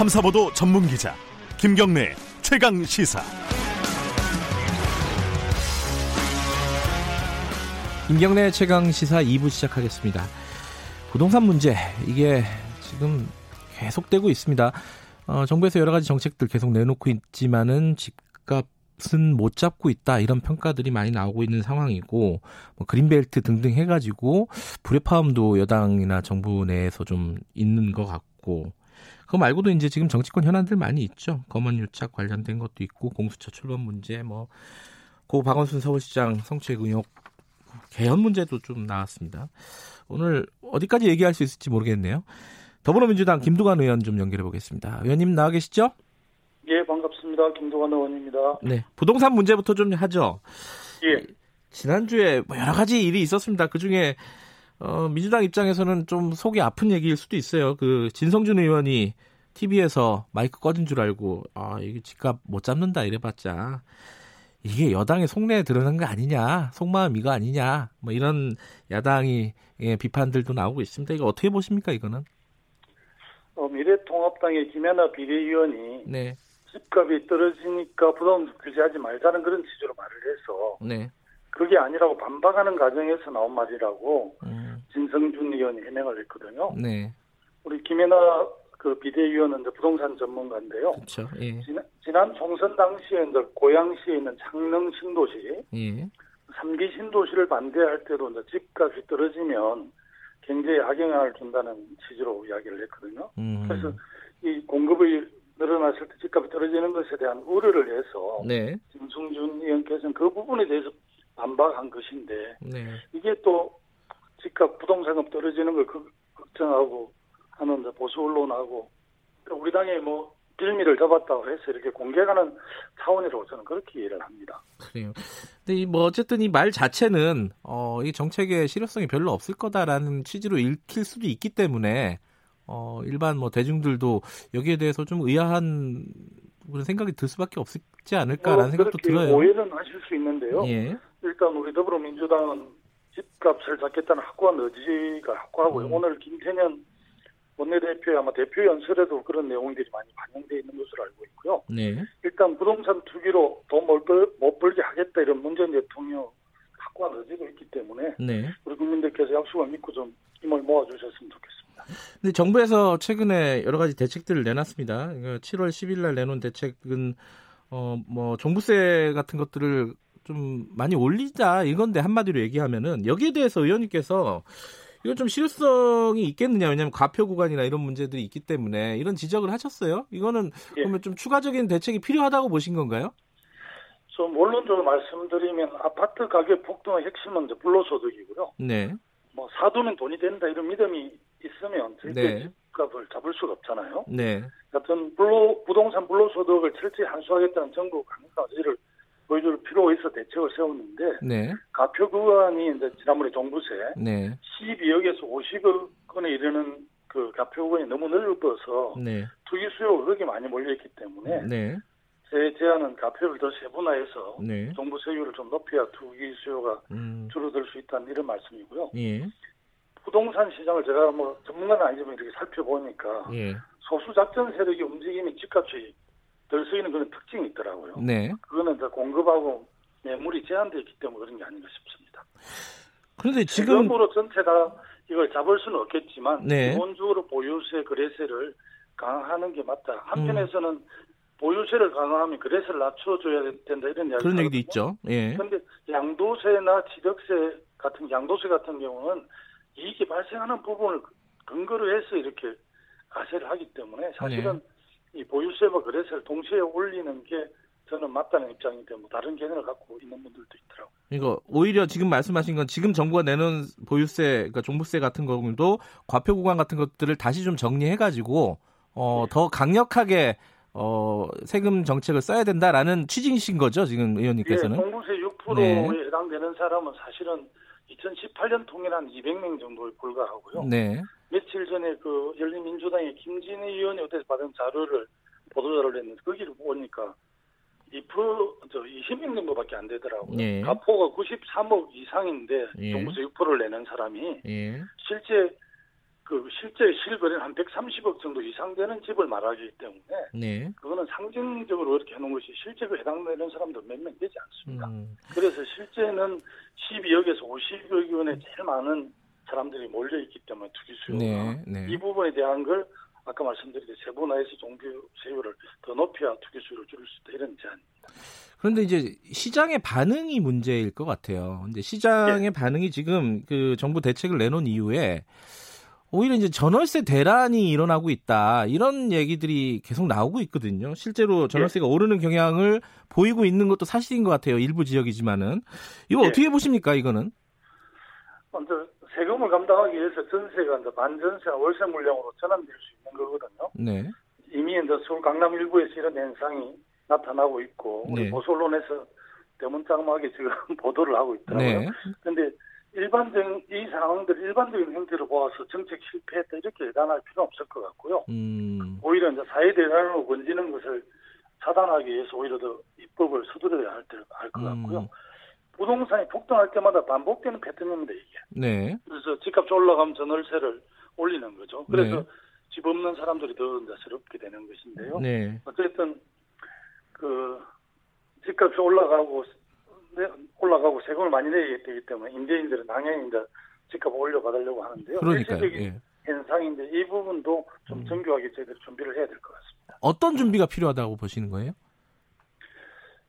탐사보도 전문 기자 김경래 최강 시사. 김경래 최강 시사 2부 시작하겠습니다. 부동산 문제 이게 지금 계속되고 있습니다. 어, 정부에서 여러 가지 정책들 계속 내놓고 있지만은 집값은 못 잡고 있다 이런 평가들이 많이 나오고 있는 상황이고 뭐 그린벨트 등등 해가지고 불협화음도 여당이나 정부 내에서 좀 있는 것 같고 그거 말고도 이제 지금 정치권 현안들 많이 있죠. 검언 유착 관련된 것도 있고 공수처 출범 문제 뭐 고 박원순 서울시장 성추행 의혹 개헌 문제도 좀 나왔습니다. 오늘 어디까지 얘기할 수 있을지 모르겠네요. 더불어민주당 김두관 의원 좀 연결해 보겠습니다. 의원님 나와 계시죠? 예, 반갑습니다. 김두관 의원입니다. 네. 부동산 문제부터 좀 하죠. 예. 지난주에 뭐 여러 가지 일이 있었습니다. 그 중에 어, 민주당 입장에서는 좀 속이 아픈 얘기일 수도 있어요. 그 진성준 의원이 TV에서 마이크 꺼진 줄 알고 아 이게 집값 못 잡는다 이래봤자 이게 여당의 속내에 드러난 거 아니냐, 속마음 이거 아니냐, 뭐 이런 야당이 예, 비판들도 나오고 있습니다. 이거 어떻게 보십니까 이거는? 어, 미래통합당의 김연아 비대위원이 네, 집값이 떨어지니까 부담 규제하지 말자는 그런 취지로 말을 해서 네, 그게 아니라고 반박하는 과정에서 나온 말이라고 음, 진성준 의원이 해명을 했거든요. 네, 우리 김연아 그 비대위원은 이제 부동산 전문가인데요. 그렇죠. 예, 지난, 지난 총선 당시에 이제 고양시에 있는 창릉 신도시, 예, 삼기 신도시를 반대할 때도 이제 집값이 떨어지면 경제에 악영향을 준다는 취지로 이야기를 했거든요. 음, 그래서 이 공급이 늘어났을 때 집값이 떨어지는 것에 대한 우려를 해서 네, 김승준 의원께서는 그 부분에 대해서 반박한 것인데 네, 이게 또 집값 부동산금 떨어지는 걸 걱- 걱정하고 하는 이제 보수 언론하고 또 우리 당에 뭐 빌미를 잡았다고 해서 이렇게 공개하는 차원이라고 저는 그렇게 이해를 합니다. 그래요. 근데 이 뭐 어쨌든 이 말 자체는 어, 이 정책의 실효성이 별로 없을 거다라는 취지로 읽힐 수도 있기 때문에 어, 일반 뭐 대중들도 여기에 대해서 좀 의아한 그런 생각이 들 수밖에 없지 않을까라는 뭐 생각도 들어요. 오해는 하실 수 있는데요. 예. 일단 우리 더불어민주당은 집값을 잡겠다는 확고한 의지가 확고하고요. 음. 오늘 김태년 원내대표의 아마 대표 연설에도 그런 내용들이 많이 반영되어 있는 것으로 알고 있고요. 네. 일단 부동산 투기로 돈못 못 벌게 하겠다 이런 문재인 대통령 확고한 의지가 있기 때문에 네. 우리 국민들께서 약속을 믿고 좀 힘을 모아주셨으면 좋겠습니다. 근데 정부에서 최근에 여러 가지 대책들을 내놨습니다. 그러니까 7월 10일 날 내놓은 대책은 어 뭐 종부세 같은 것들을 좀 많이 올리자 이건데 한마디로 얘기하면은 여기에 대해서 의원님께서 이건 좀 실효성이 있겠느냐 왜냐하면 과표 구간이나 이런 문제들이 있기 때문에 이런 지적을 하셨어요. 이거는 예. 그러면 좀 추가적인 대책이 필요하다고 보신 건가요? 좀 원론적으로 말씀드리면 아파트 가격 폭등의 핵심은 이제 불로소득이고요. 네. 뭐 사두면 돈이 된다 이런 믿음이 있으면 절대 네. 집값을 잡을 수가 없잖아요. 네. 여튼 불로 부동산 불로소득을 철저히 한수하겠다는 정부 강력한 의지를 보여줄 필요가 있어 대책을 세웠는데 네. 가표 구간이 이제 지난번에 종부세 네. 12억에서 50억 원에 이르는 그 가표 구간이 너무 넓어서 네. 투기 수요가 그렇게 많이 몰려있기 때문에 네. 제 제안은 가표를 더 세분화해서 네. 정부 세율을 좀 높여야 투기 수요가 음. 줄어들 수 있다는 이런 말씀이고요. 예. 부동산 시장을 제가 뭐 전문가는 아니지만 이렇게 살펴보니까 예. 소수 작전 세력이 움직이면 집값이 덜 쓰이는 그런 특징이 있더라고요. 네. 그거는 이제 공급하고 매물이 제한되어 있기 때문에 그런 게 아닌가 싶습니다. 그런데 지금 지금으로 전체 다 이걸 잡을 수는 없겠지만 네. 기본적으로 보유세 거래세를 강화하는 게 맞다. 음. 한편에서는 보유세를 강화하면 거래세를 낮춰줘야 된다 이런 이야기 그런 얘기도 있죠. 예. 그런데 양도세나 취득세 같은 양도세 같은 경우는 이익이 발생하는 부분을 근거로 해서 이렇게 과세를 하기 때문에 사실은 네. 이 보유세와 거래세를 동시에 올리는 게 저는 맞다는 입장인데 뭐 다른 개념을 갖고 있는 분들도 있더라고요. 이거 오히려 지금 말씀하신 건 지금 정부가 내는 보유세, 그러니까 종부세 같은 경우도 과표 구간 같은 것들을 다시 좀 정리해가지고 어, 더 강력하게 어, 세금 정책을 써야 된다라는 취지이신 거죠 지금 의원님께서는? 예, 종부세 6%에 네. 해당되는 사람은 사실은 2018년 통일한 200명 정도에 불과하고요. 네, 며칠 전에 그 열린민주당의 김진애 의원이 어디서 받은 자료를 보도자료를 했는데 거기를 보니까 2%, 저 20명 정도밖에 안 되더라고요. 예. 가포가 93억 이상인데 예. 종부세 6%를 내는 사람이 예, 실제 그 실제 실거래는 한 130억 정도 이상 되는 집을 말하기 때문에 네. 그거는 상징적으로 이렇게 해놓은 것이 실제 그 해당되는 사람도 몇 명 되지 않습니다. 음, 그래서 실제는 12억에서 50억 원에 제일 많은 사람들이 몰려 있기 때문에 투기 수요가 네, 네. 이 부분에 대한 걸 아까 말씀드린 세분화해서 종교 세율을 더 높여야 투기 수요를 줄일 수 있다 이런 제안. 그런데 이제 시장의 반응이 문제일 것 같아요. 근데 시장의 예. 반응이 지금 그 정부 대책을 내놓은 이후에 오히려 이제 전월세 대란이 일어나고 있다 이런 얘기들이 계속 나오고 있거든요. 실제로 전월세가 오르는 경향을 보이고 있는 것도 사실인 것 같아요. 일부 지역이지만은 이거 예. 어떻게 보십니까? 이거는? 먼저 세금을 감당하기 위해서 전세가 이제 반전세나 월세 물량으로 전환될 수 있는 거거든요. 네, 이미 이제 서울 강남 일부에서 이런 현상이 나타나고 있고 우리 네. 보수 언론에서 대문짝막하게 지금 보도를 하고 있더라고요. 네, 그런데 일반적인 이 상황들 일반적인 형태로 보아서 정책 실패했다 이렇게 예단할 필요 없을 것 같고요. 음, 오히려 이제 사회 대란으로 번지는 것을 차단하기 위해서 오히려 더 입법을 서두려야 할 것 같고요. 음, 부동산이 폭등할 때마다 반복되는 패턴입니다 이게. 네, 그래서 집값이 올라가면 전월세를 올리는 거죠. 그래서 네. 집 없는 사람들이 더 이제 새롭게 되는 것인데요. 네, 어쨌든 그 집값이 올라가고 네, 올라가고 세금을 많이 내야 되기 때문에 임대인들은 당연히 이제 집값 올려받으려고 하는데요. 일시적인 예. 현상인데 이 부분도 좀 음. 정교하게 저희들이 준비를 해야 될 것 같습니다. 어떤 준비가 필요하다고 보시는 거예요?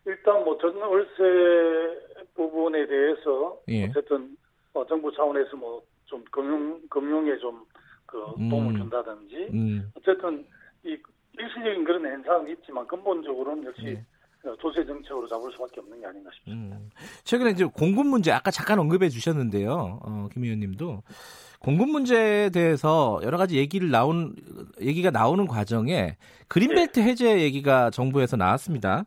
일단 뭐 전 월세 부분에 대해서 예. 어쨌든 어, 정부 차원에서 뭐 좀 금융 금융에 좀그 도움을 음. 준다든지 음, 어쨌든 이 일시적인 그런 현상은 있지만 근본적으로는 역시 네. 어, 조세 정책으로 잡을 수밖에 없는 게 아닌가 싶습니다. 음. 최근에 이제 공급 문제 아까 잠깐 언급해 주셨는데요. 어, 김 의원님도 공급 문제에 대해서 여러 가지 얘기를 나온 얘기가 나오는 과정에 그린벨트 해제 얘기가 정부에서 나왔습니다.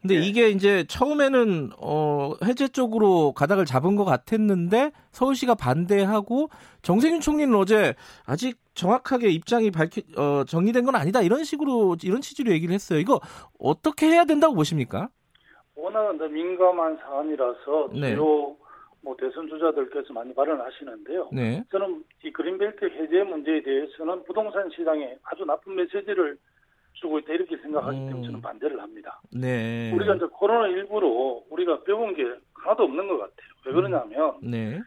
근데 네. 이게 이제 처음에는 어 해제 쪽으로 가닥을 잡은 것 같았는데 서울시가 반대하고 정세균 총리는 어제 아직 정확하게 입장이 밝히 어 정리된 건 아니다 이런 식으로 이런 취지로 얘기를 했어요. 이거 어떻게 해야 된다고 보십니까? 워낙 민감한 사안이라서 네. 주요 뭐 대선 주자들께서 많이 발언하시는데요. 네. 저는 이 그린벨트 해제 문제에 대해서는 부동산 시장에 아주 나쁜 메시지를 주고 있다 이렇게 생각하기 음. 때문에 저는 반대를 합니다. 네. 우리가 이제 코로나 19로 우리가 배운 게 하나도 없는 것 같아요. 왜 그러냐면 네.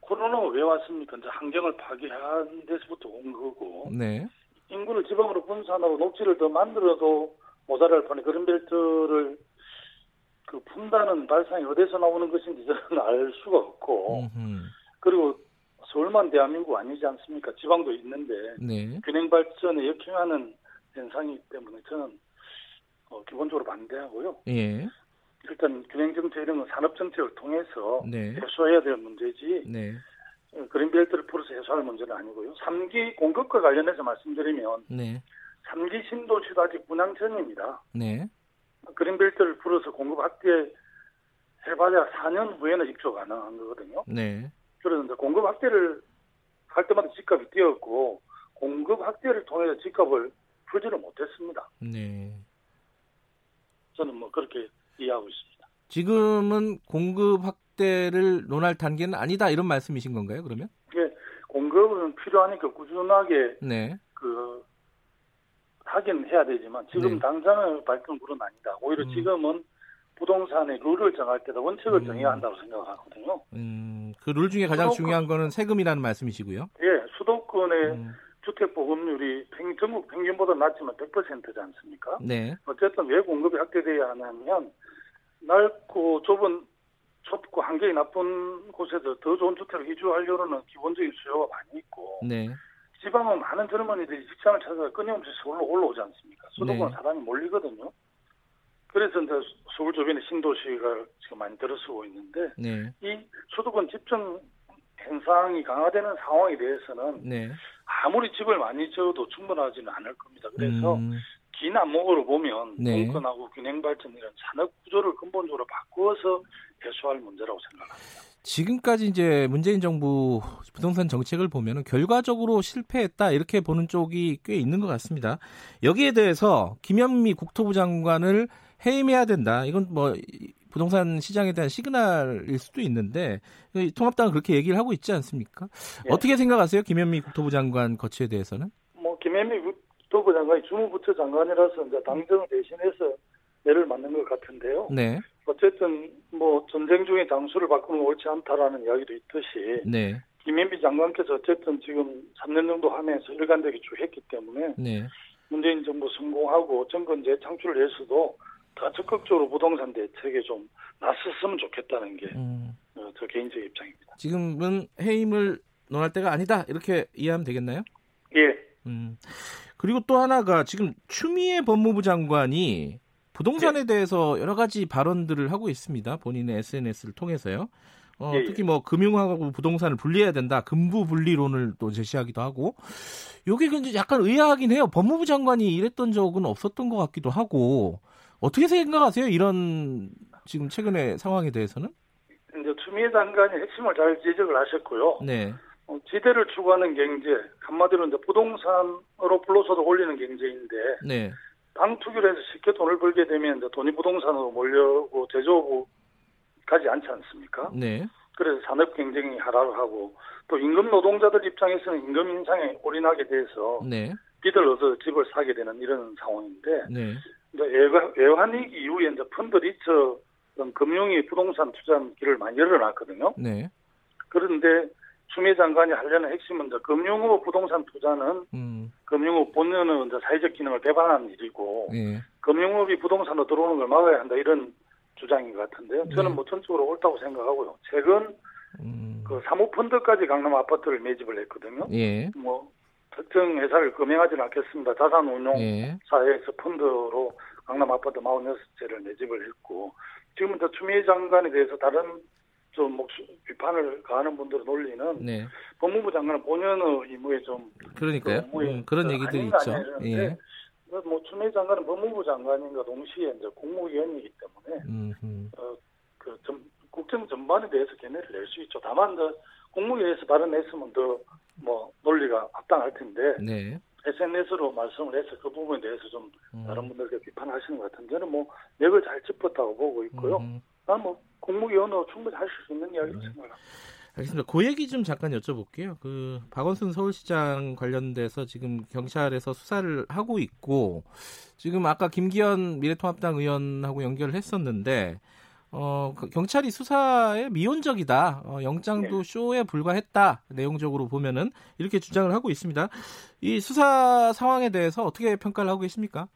코로나가 왜 왔습니까? 이제 환경을 파괴한 데서부터 온 거고 네. 인구를 지방으로 분산하고 녹지를 더 만들어도 모자랄 판에 그린벨트를 그 푼다는 발상이 어디서 나오는 것인지 저는 알 수가 없고 음흠. 그리고 서울만 대한민국 아니지 않습니까? 지방도 있는데 네. 균형 발전에 역행하는 현상이기 때문에 저는 어, 기본적으로 반대하고요. 예. 일단 균형 정책 이런 건 산업 정책을 통해서 네. 해소해야 될 문제지 네. 어, 그린벨트를 풀어서 해소할 문제는 아니고요. 3기 공급과 관련해서 말씀드리면 네. 3기 신도시도 아직 분양 전입니다. 네. 그린벨트를 풀어서 공급 확대 해봐야 4년 후에는 입주 가능한 거거든요. 네. 그래서 이제 공급 확대를 할 때마다 집값이 뛰었고 공급 확대를 통해서 집값을 풀지를 못했습니다. 네. 저는 뭐 그렇게 이해하고 있습니다. 지금은 공급 확대를 논할 단계는 아니다 이런 말씀이신 건가요? 그러면? 이게 공급은 필요하니까 꾸준하게 네. 그 하긴 해야 되지만 지금 네. 당장의 발전 굴은 아니다. 오히려 음. 지금은 부동산의 룰을 정할 때도 원칙을 음. 정해야 한다고 생각하거든요. 음, 그 룰 중에 가장 수도권- 중요한 거는 세금이라는 말씀이시고요. 예, 수도권의 음, 주택 보급률이 평- 전국 평균보다 낮지만 100%지 않습니까? 네. 어쨌든 왜 공급이 확대돼야 하냐면 넓고 좁은 좁고 환경이 나쁜 곳에서 더 좋은 주택을 이주하려는 기본적인 수요가 많이 있고 네. 지방은 많은 젊은이들이 직장을 찾아서 끊임없이 서울로 올라오지 않습니까? 수도권 네. 사람이 몰리거든요. 그래서 이제 서울 주변에 신도시가 지금 많이 들어서고 있는데 네. 이 수도권 집중 현상이 강화되는 상황에 대해서는 네. 아무리 집을 많이 지어도 충분하지는 않을 겁니다. 그래서 음, 긴 안목으로 보면 네. 공권하고 균형 발전 이런 산업 구조를 근본적으로 바꾸어서 해소할 문제라고 생각합니다. 지금까지 이제 문재인 정부 부동산 정책을 보면은 결과적으로 실패했다 이렇게 보는 쪽이 꽤 있는 것 같습니다. 여기에 대해서 김현미 국토부 장관을 해임해야 된다. 이건 뭐 부동산 시장에 대한 시그널일 수도 있는데 통합당은 그렇게 얘기를 하고 있지 않습니까? 예. 어떻게 생각하세요, 김현미 국토부 장관 거취에 대해서는? 뭐 김현미 국토부 장관이 주무부처 장관이라서 이제 당정 대신해서 예를 맞는 것 같은데요. 네. 어쨌든 뭐 전쟁 중에 장수를 바꾸는 옳지 않다라는 이야기도 있듯이 네. 김현미 장관께서 어쨌든 지금 3년 정도 하면서 일관되게 쭉 했기 때문에 네. 문재인 정부 성공하고 정권 재창출을 해서도 더 적극적으로 부동산 대책에 좀 나섰으면 좋겠다는 게저 음. 어, 개인적 입장입니다. 지금은 해임을 논할 때가 아니다 이렇게 이해하면 되겠나요? 예. 음. 그리고 또 하나가 지금 추미애 법무부 장관이 부동산에 예. 대해서 여러 가지 발언들을 하고 있습니다. 본인의 SNS를 통해서요. 어, 예, 예. 특히 뭐 금융하고 부동산을 분리해야 된다. 금부 분리론을 또 제시하기도 하고. 요게 근데 약간 의아하긴 해요. 법무부 장관이 이랬던 적은 없었던 것 같기도 하고. 어떻게 생각하세요? 이런 지금 최근의 상황에 대해서는? 이제 추미애 장관이 핵심을 잘 지적을 하셨고요. 네. 어, 지대를 추구하는 경제, 한마디로 이제 부동산으로 불로소득 올리는 경제인데, 네. 당 투기를 해서 쉽게 돈을 벌게 되면 이제 돈이 부동산으로 몰려고 제조업 가지 않지 않습니까? 네. 그래서 산업 경쟁이 하락을 하고 또 임금 노동자들 입장에서는 임금 인상에 올인하게 돼서 네. 빚을 얻어 집을 사게 되는 이런 상황인데 네. 이제 외환위기 이후에 이제 펀드 리 처 금융이 부동산 투자 길을 많이 열어놨거든요. 네. 그런데 추미애 장관이 하려는 핵심은 이제 금융업 부동산 투자는 음. 금융업 본연은 이제 사회적 기능을 배반하는 일이고 네. 금융업이 부동산으로 들어오는 걸 막아야 한다 이런 주장인 것 같은데요. 저는 네. 뭐 전적으로 옳다고 생각하고요. 최근 음. 그 사모펀드까지 강남 아파트를 매집을 했거든요. 예. 뭐 특정 회사를 금행하지는 않겠습니다. 자산운용사에서 예. 펀드로 강남 아파트 46채를 매집을 했고 지금은 더 추미애 장관에 대해서 다른 좀 목숨 비판을 가하는 분들을 놀리는 네. 법무부 장관은 본연의 임무에 좀 그러니까요. 음, 그런 얘기들이 있죠. 예. 뭐 추미애 장관은 법무부 장관인가 동시에 이제 국무위원이기 때문에 음흠. 어, 그 전, 국정 전반에 대해서 견해를 낼 수 있죠. 다만 더 국무위에서 발언했으면 더 뭐 논리가 합당할 텐데 네. SNS로 말씀을 해서 그 부분에 대해서 좀 음. 다른 분들께 비판하시는 것 같은데 저는 뭐 맥을 잘 짚었다고 보고 있고요. 음. 난뭐 국무위원으로 충분히 하실 수 있는 이야기로 네. 생각합니다. 알겠습니다. 그 얘기 좀 잠깐 여쭤볼게요. 그 박원순 서울시장 관련돼서 지금 경찰에서 수사를 하고 있고 지금 아까 김기현 미래통합당 의원하고 연결을 했었는데 어, 그 경찰이 수사에 미온적이다. 어, 영장도 네. 쇼에 불과했다. 내용적으로 보면은 이렇게 주장을 하고 있습니다. 이 수사 상황에 대해서 어떻게 평가를 하고 계십니까?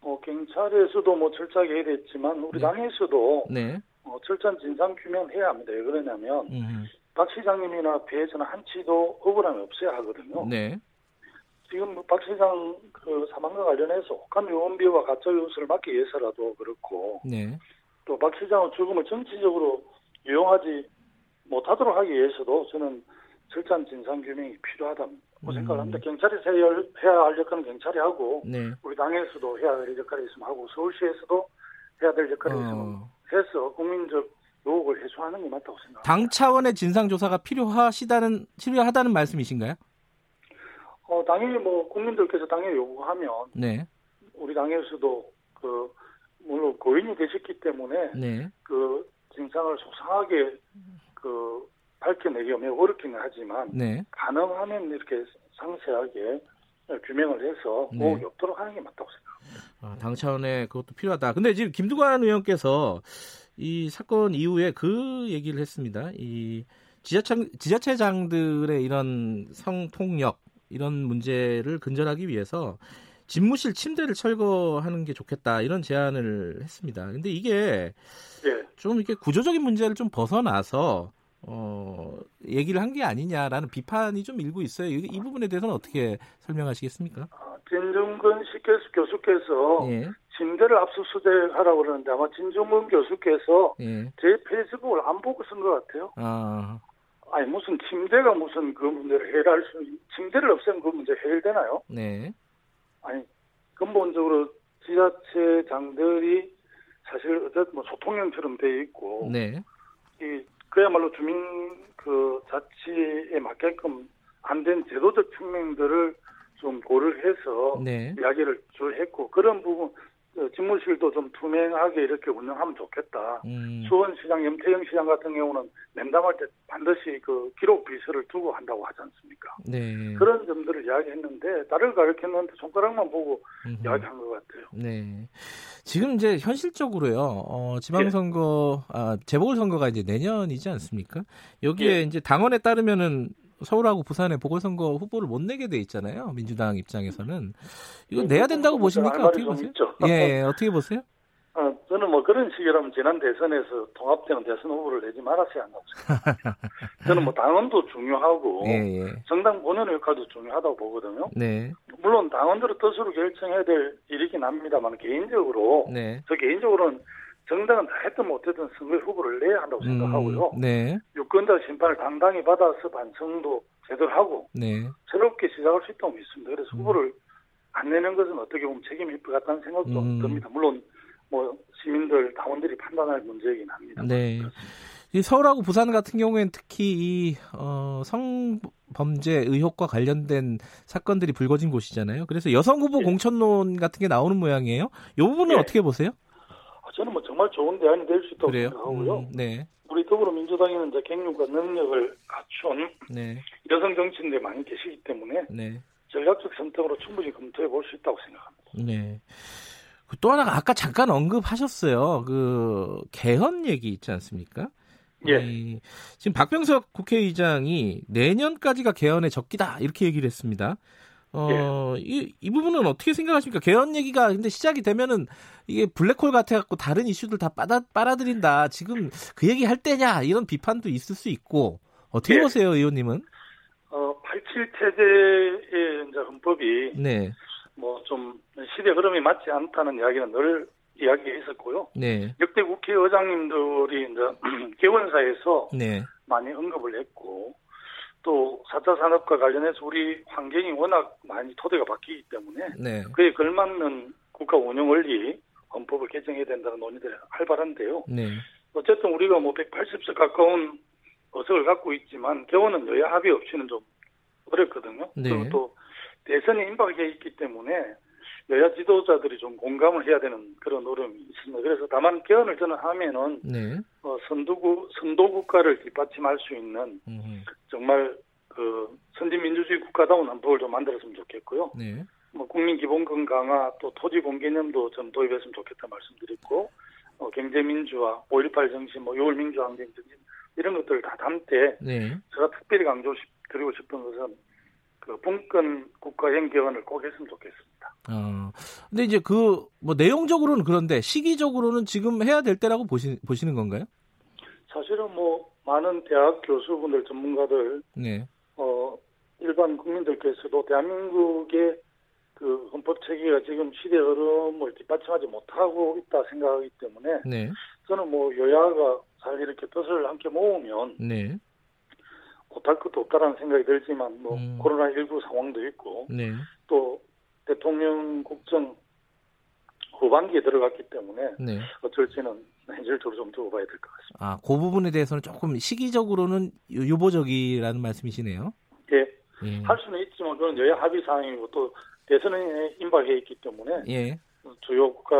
어, 경찰에서도 뭐 철저하게 해야 됐지만 우리 네. 당에서도 네. 어, 철저한 진상 규명해야 합니다. 왜 그러냐면 음, 박 시장님이나 피해자는 한치도 억울함이 없어야 하거든요. 네. 지금 뭐박 시장 그 사망과 관련해서 혹한 의원비와 가짜 유서를 막기 위해서라도 그렇고 네. 또 박 시장의 죽음을 정치적으로 이용하지 못하도록 하기 위해서도 저는 철저한 진상 규명이 필요하다고 음. 생각을 합니다. 경찰에서 해야 할- 할 역할은 경찰이 하고 네. 우리 당에서도 해야 될 역할이 있으면 하고 서울시에서도 해야 될 역할이 있으면 어, 해서 국민적 요구를 해소하는 게 맞다고 생각합니다. 당 차원의 진상 조사가 필요하시다는 필요하다는 말씀이신가요? 어, 당연히 뭐 국민들께서 당연히 요구하면 네. 우리 당에서도 그 물론 고인이 되셨기 때문에 네. 그 진상을 소상하게 그 밝혀내기가 매우 어렵기는 하지만 네. 가능하면 이렇게 상세하게 규명을 해서 네. 의혹이 없도록 하는 게 맞다고 생각합니다. 아, 당 차원의 그것도 필요하다. 근데 지금 김두관 의원께서 이 사건 이후에 그 얘기를 했습니다. 이 지자체, 지자체장들의 이런 성통력 이런 문제를 근절하기 위해서 집무실 침대를 철거하는 게 좋겠다 이런 제안을 했습니다. 근데 이게 예. 좀 이렇게 구조적인 문제를 좀 벗어나서 어, 얘기를 한 게 아니냐라는 비판이 좀 일고 있어요. 이, 이 부분에 대해서는 어떻게 설명하시겠습니까? 아, 진중근 식교수 교수께서 예, 침대를 압수수색하라고 그러는데 아마 진중근 교수께서 예. 제 페이스북을 안 보고 쓴 것 같아요. 아, 아니 무슨 침대가 무슨 그 문제를 해결할 수 침대를 없애면 그 문제 해결되나요? 네, 아니 근본적으로 지자체장들이 사실 어쨌든 뭐 소통형처럼 돼 있고 네, 이 그야말로 주민 그 자치에 맞게끔 안 된 제도적 측면들을 좀 고려해서 네. 이야기를 줄 했고 그런 부분 어, 집무실도 좀 투명하게 이렇게 운영하면 좋겠다. 음. 수원시장, 염태영 시장 같은 경우는 면담할 때 반드시 그 기록 비서를 두고 한다고 하지 않습니까? 네. 그런 점들을 이야기했는데 나를 가르쳤는데 손가락만 보고 음흠. 이야기한 것 같아요. 네. 지금 이제 현실적으로요, 어, 지방선거, 아, 재보궐선거가 이제 내년이지 않습니까? 여기에 예. 이제 당원에 따르면은 서울하고 부산에 보궐선거 후보를 못 내게 돼 있잖아요. 민주당 입장에서는. 이거 내야 된다고 보십니까? 할 말이 어떻게 좀 보세요? 예, 예, 어떻게 보세요? 어, 저는 뭐 그런 식이라면 지난 대선에서 통합되는 대선 후보를 내지 말았어야 한다고 생각합니다. 저는 뭐 당원도 중요하고 예, 예. 정당 본연의 역할도 중요하다고 보거든요. 네, 물론 당원들의 뜻으로 결정해야 될 일이긴 합니다만 개인적으로 네. 저 개인적으로는 정당은 다 했든 못했든 선거 후보를 내야 한다고 생각하고요. 음, 네, 유권자 심판을 당당히 받아서 반성도 제대로 하고 네. 새롭게 시작할 수 있다고 믿습니다. 그래서 음. 후보를 안 내는 것은 어떻게 보면 책임일 것 같다는 생각도 음. 듭니다. 물론 뭐 시민들 당원들이 판단할 문제이긴 합니다. 네. 이 서울하고 부산 같은 경우에는 특히 이 어, 성범죄 의혹과 관련된 사건들이 불거진 곳이잖아요. 그래서 여성 후보 예. 공천론 같은 게 나오는 모양이에요. 이 부분은 예. 어떻게 보세요? 아, 저는 뭐 정말 좋은 대안이 될 수 있다고 그래요? 생각하고요. 음, 네, 우리 더불어민주당에는 이제 경륜과 능력을 갖춘 네, 여성 정치인들이 많이 계시기 때문에 네, 전략적 선택으로 충분히 검토해 볼 수 있다고 생각합니다. 네. 그또 하나가 아까 잠깐 언급하셨어요. 그 개헌 얘기 있지 않습니까? 예. 이, 지금 박병석 국회의장이 내년까지가 개헌의 적기다 이렇게 얘기를 했습니다. 어, 이, 이 부분은 어떻게 생각하십니까? 개헌 얘기가 근데 시작이 되면은 이게 블랙홀 같아갖고 다른 이슈들 다 빨아, 빨아들인다. 지금 그 얘기 할 때냐 이런 비판도 있을 수 있고 어떻게 예. 보세요, 의원님은? 어, 87 체제의 이제 헌법이 네, 뭐 좀 시대 흐름이 맞지 않다는 이야기는 늘 이야기했었고요. 네, 역대 국회의장님들이 이제 개원사에서 네, 많이 언급을 했고 또 4차 산업과 관련해서 우리 환경이 워낙 많이 토대가 바뀌기 때문에 네, 그에 걸맞는 국가 운영 원리 헌법을 개정해야 된다는 논의들이 활발한데요. 네, 어쨌든 우리가 뭐 180석 가까운 의석을 갖고 있지만 개원은 여야 합의 없이는 좀 어렵거든요. 네. 그리고 또 대선이 임박해 있기 때문에 여야 지도자들이 좀 공감을 해야 되는 그런 어려움이 있습니다. 그래서 다만 개헌을 저는 하면은 네, 어, 선도국 선도 국가를 뒷받침할 수 있는 음, 정말 그 선진민주주의 국가다운 헌법을 좀 만들었으면 좋겠고요. 네, 뭐 국민 기본권 강화 또 토지 공개념도 좀 도입했으면 좋겠다 말씀드렸고 어, 경제민주화, 5.18 정신, 뭐 6월 민주항쟁 정신 이런 것들을 다 담되 네, 제가 특별히 강조 드리고 싶은 것은 그 분권 국가형 개헌을 꼭 했으면 좋겠습니다. 어. 근데 이제 그 뭐 내용적으로는 그런데 시기적으로는 지금 해야 될 때라고 보시, 보시는 건가요? 사실은 뭐 많은 대학 교수분들 전문가들 네, 어 일반 국민들께서도 대한민국의 그 헌법 체계가 지금 시대 흐름을 뒷받침하지 못하고 있다 생각하기 때문에 네, 저는 뭐 여야가 잘 이렇게 뜻을 함께 모으면 네, 못할 것도 없다라는 생각이 들지만 뭐 음. 코로나 19 상황도 있고 네, 또 대통령 국정 후반기에 들어갔기 때문에 네. 어쩔지는 현실적으로 좀 두고 봐야 될 것 같습니다. 아, 그 부분에 대해서는 조금 시기적으로는 유- 유보적이라는 말씀이시네요. 예, 예. 할 수는 있지만 그건 여야 합의 사항이고 또 대선에 임박해 있기 때문에 예. 주요 국가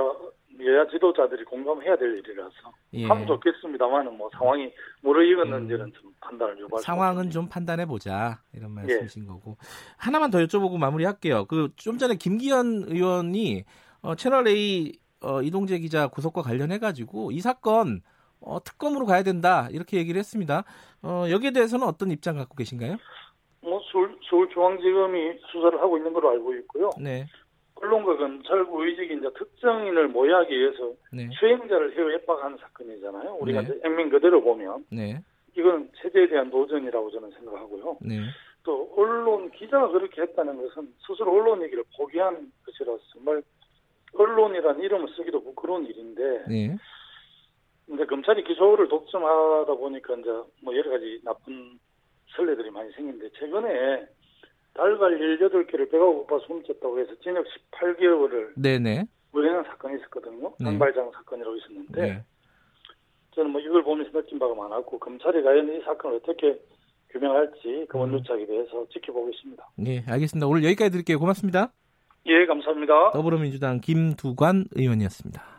여야 지도자들이 공감해야 될 일이라서 예. 하면 좋겠습니다만은 뭐 상황이 무르익었는지는 좀 판단을 요구할 수 상황은. 좀 판단해 보자 이런 예. 말씀이신 거고 하나만 더 여쭤보고 마무리할게요. 그 좀 전에 김기현 의원이 어, 채널 A 어, 이동재 기자 구속과 관련해 가지고 이 사건 어, 특검으로 가야 된다 이렇게 얘기를 했습니다. 어, 여기에 대해서는 어떤 입장 갖고 계신가요? 뭐 서울, 서울중앙지검이 수사를 하고 있는 걸로 알고 있고요. 네, 언론과 검찰 고위직이 이제 특정인을 모의하기 위해서 네, 수행자를 해외 협박하는 사건이잖아요. 우리가 네. 액면 그대로 보면 네, 이건 체제에 대한 도전이라고 저는 생각하고요. 네, 또 언론 기자가 그렇게 했다는 것은 스스로 언론 얘기를 포기한 것이라서 정말 언론이란 이름을 쓰기도 부끄러운 일인데 네, 이제 검찰이 기소를 독점하다 보니까 이제 뭐 여러 가지 나쁜 선례들이 많이 생긴데 최근에 달걀 18개를 배가 고파 숨졌다고 해서 징역 18개월을 네, 네, 무행한 사건이 있었거든요. 네. 당발장 사건이라고 있었는데 네. 저는 뭐 이걸 보면서 느낀 바가 많았고 검찰이 과연 이 사건을 어떻게 규명할지 그 음. 원루착에 대해서 지켜보겠습니다. 네, 알겠습니다. 오늘 여기까지 드릴게요. 고맙습니다. 예, 감사합니다. 더불어민주당 김두관 의원이었습니다.